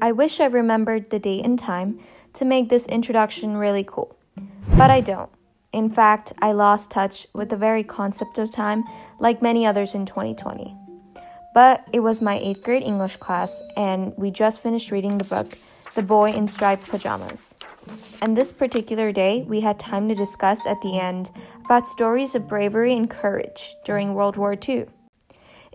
I wish I remembered the date and time to make this introduction really cool, but I don't. In fact, I lost touch with the very concept of time, like many others in 2020. But it was my 8th grade English class, and we just finished reading the book, The Boy in Striped Pajamas. And this particular day, we had time to discuss at the end about stories of bravery and courage during World War II.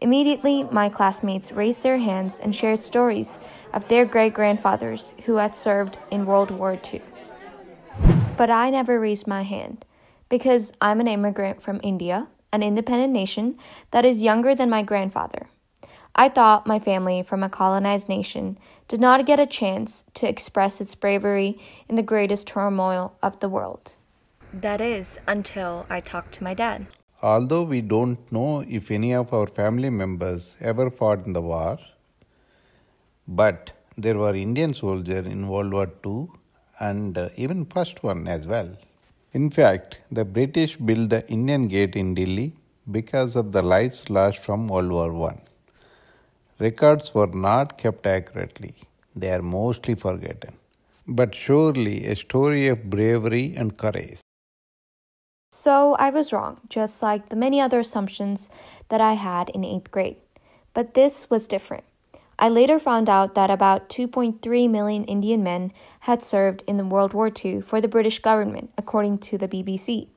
Immediately, my classmates raised their hands and shared stories of their great grandfathers who had served in World War II. But I never raised my hand because I'm an immigrant from India, an independent nation that is younger than my grandfather. I thought my family from a colonized nation did not get a chance to express its bravery in the greatest turmoil of the world. That is, until I talked to my dad. Although we don't know if any of our family members ever fought in the war, but there were Indian soldiers in World War II and uh, even first one as well. In fact, the British built the Indian Gate in Delhi because of the lives lost from World War I. Records were not kept accurately, they are mostly forgotten. But surely a story of bravery and courage. So I was wrong, just like the many other assumptions that I had in eighth grade. But this was different. I later found out that about 2.3 million Indian men had served in the World War II for the British government, according to the BBC.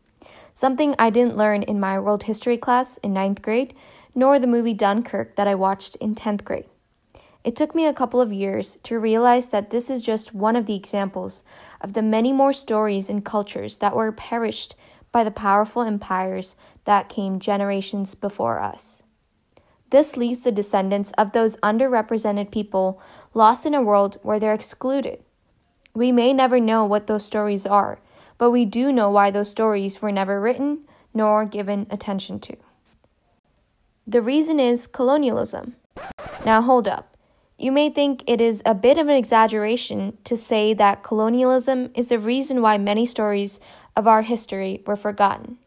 Something I didn't learn in my world history class in ninth grade, nor the movie Dunkirk that I watched in 10th grade. It took me a couple of years to realize that this is just one of the examples of the many more stories and cultures that were perished by the powerful empires that came generations before us. This leaves the descendants of those underrepresented people lost in a world where they're excluded. We may never know what those stories are, but we do know why those stories were never written nor given attention to. The reason is colonialism. Now, hold up. You may think it is a bit of an exaggeration to say that colonialism is the reason why many stories of our history were forgotten.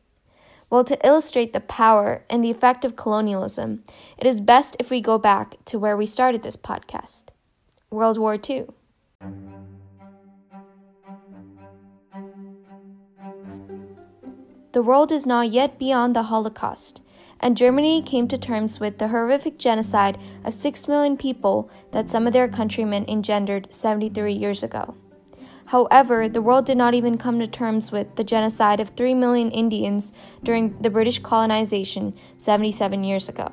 Well, to illustrate the power and the effect of colonialism, it is best if we go back to where we started this podcast World War II. The world is not yet beyond the Holocaust and Germany came to terms with the horrific genocide of 6 million people that some of their countrymen engendered 73 years ago. However, the world did not even come to terms with the genocide of 3 million Indians during the British colonization 77 years ago.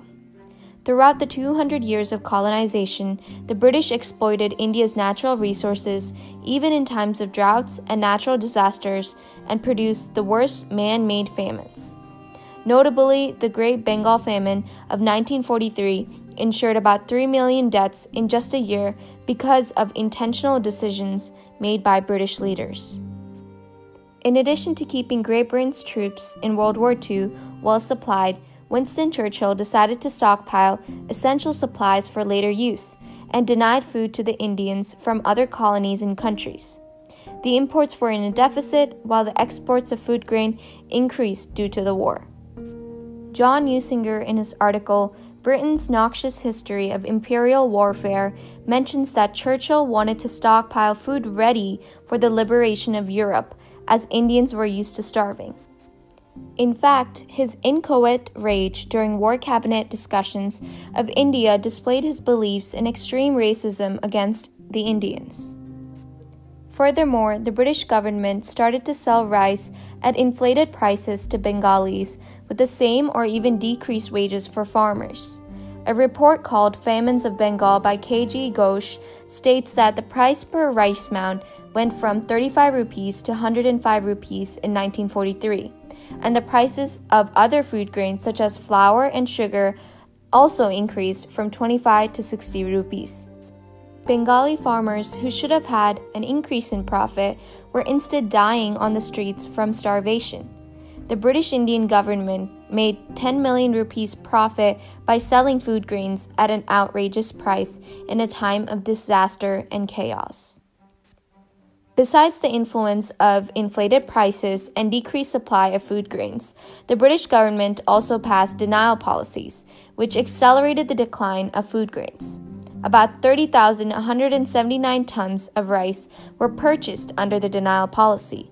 Throughout the 200 years of colonization, the British exploited India's natural resources, even in times of droughts and natural disasters, and produced the worst man made famines. Notably, the Great Bengal Famine of 1943 ensured about 3 million deaths in just a year because of intentional decisions made by British leaders. In addition to keeping Great Britain's troops in World War II well supplied, Winston Churchill decided to stockpile essential supplies for later use and denied food to the Indians from other colonies and countries. The imports were in a deficit while the exports of food grain increased due to the war. John Newsinger, in his article, Britain's Noxious History of Imperial Warfare, mentions that Churchill wanted to stockpile food ready for the liberation of Europe, as Indians were used to starving. In fact, his inchoate rage during war cabinet discussions of India displayed his beliefs in extreme racism against the Indians. Furthermore, the British government started to sell rice at inflated prices to Bengalis with the same or even decreased wages for farmers. A report called Famines of Bengal by K.G. Ghosh states that the price per rice maund went from 35 rupees to 105 rupees in 1943, and the prices of other food grains such as flour and sugar also increased from 25 to 60 rupees. Bengali farmers who should have had an increase in profit were instead dying on the streets from starvation. The British Indian government made 10 million rupees profit by selling food grains at an outrageous price in a time of disaster and chaos. Besides the influence of inflated prices and decreased supply of food grains, the British government also passed denial policies, which accelerated the decline of food grains. About 30,179 tons of rice were purchased under the denial policy,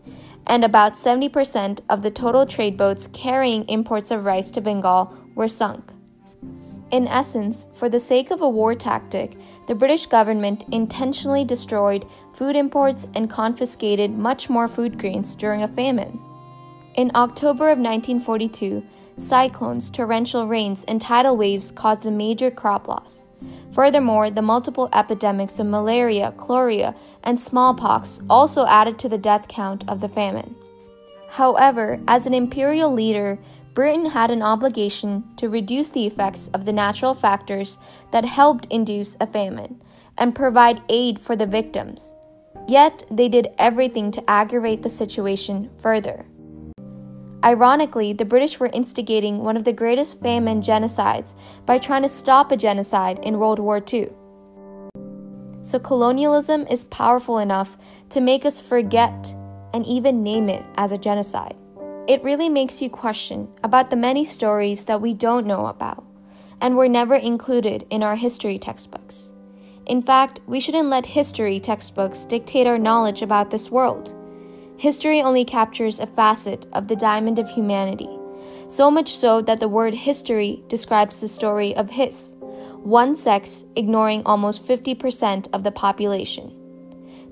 and about 70% of the total trade boats carrying imports of rice to Bengal were sunk. In essence, for the sake of a war tactic, the British government intentionally destroyed food imports and confiscated much more food grains during a famine. In October of 1942, cyclones, torrential rains, and tidal waves caused a major crop loss. Furthermore, the multiple epidemics of malaria, cholera, and smallpox also added to the death count of the famine. However, as an imperial leader, Britain had an obligation to reduce the effects of the natural factors that helped induce a famine and provide aid for the victims. Yet, they did everything to aggravate the situation further. Ironically, the British were instigating one of the greatest famine genocides by trying to stop a genocide in World War II. So, colonialism is powerful enough to make us forget and even name it as a genocide. It really makes you question about the many stories that we don't know about and were never included in our history textbooks. In fact, we shouldn't let history textbooks dictate our knowledge about this world. History only captures a facet of the diamond of humanity, so much so that the word history describes the story of his, one sex ignoring almost 50% of the population.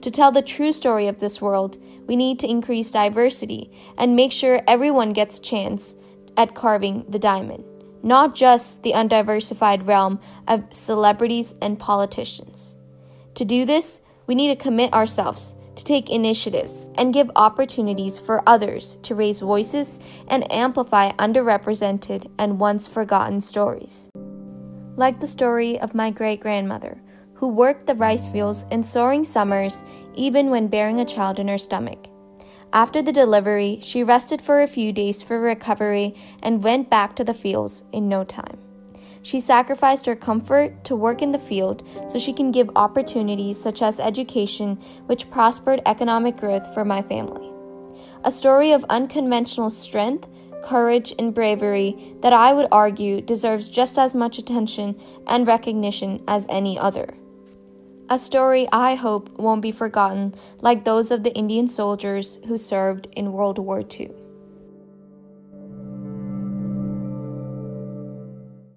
To tell the true story of this world, we need to increase diversity and make sure everyone gets a chance at carving the diamond, not just the undiversified realm of celebrities and politicians. To do this, we need to commit ourselves to take initiatives and give opportunities for others to raise voices and amplify underrepresented and once forgotten stories. Like the story of my great grandmother, who worked the rice fields in soaring summers even when bearing a child in her stomach. After the delivery, she rested for a few days for recovery and went back to the fields in no time. She sacrificed her comfort to work in the field so she can give opportunities such as education, which prospered economic growth for my family. A story of unconventional strength, courage, and bravery that I would argue deserves just as much attention and recognition as any other. A story I hope won't be forgotten like those of the Indian soldiers who served in World War II.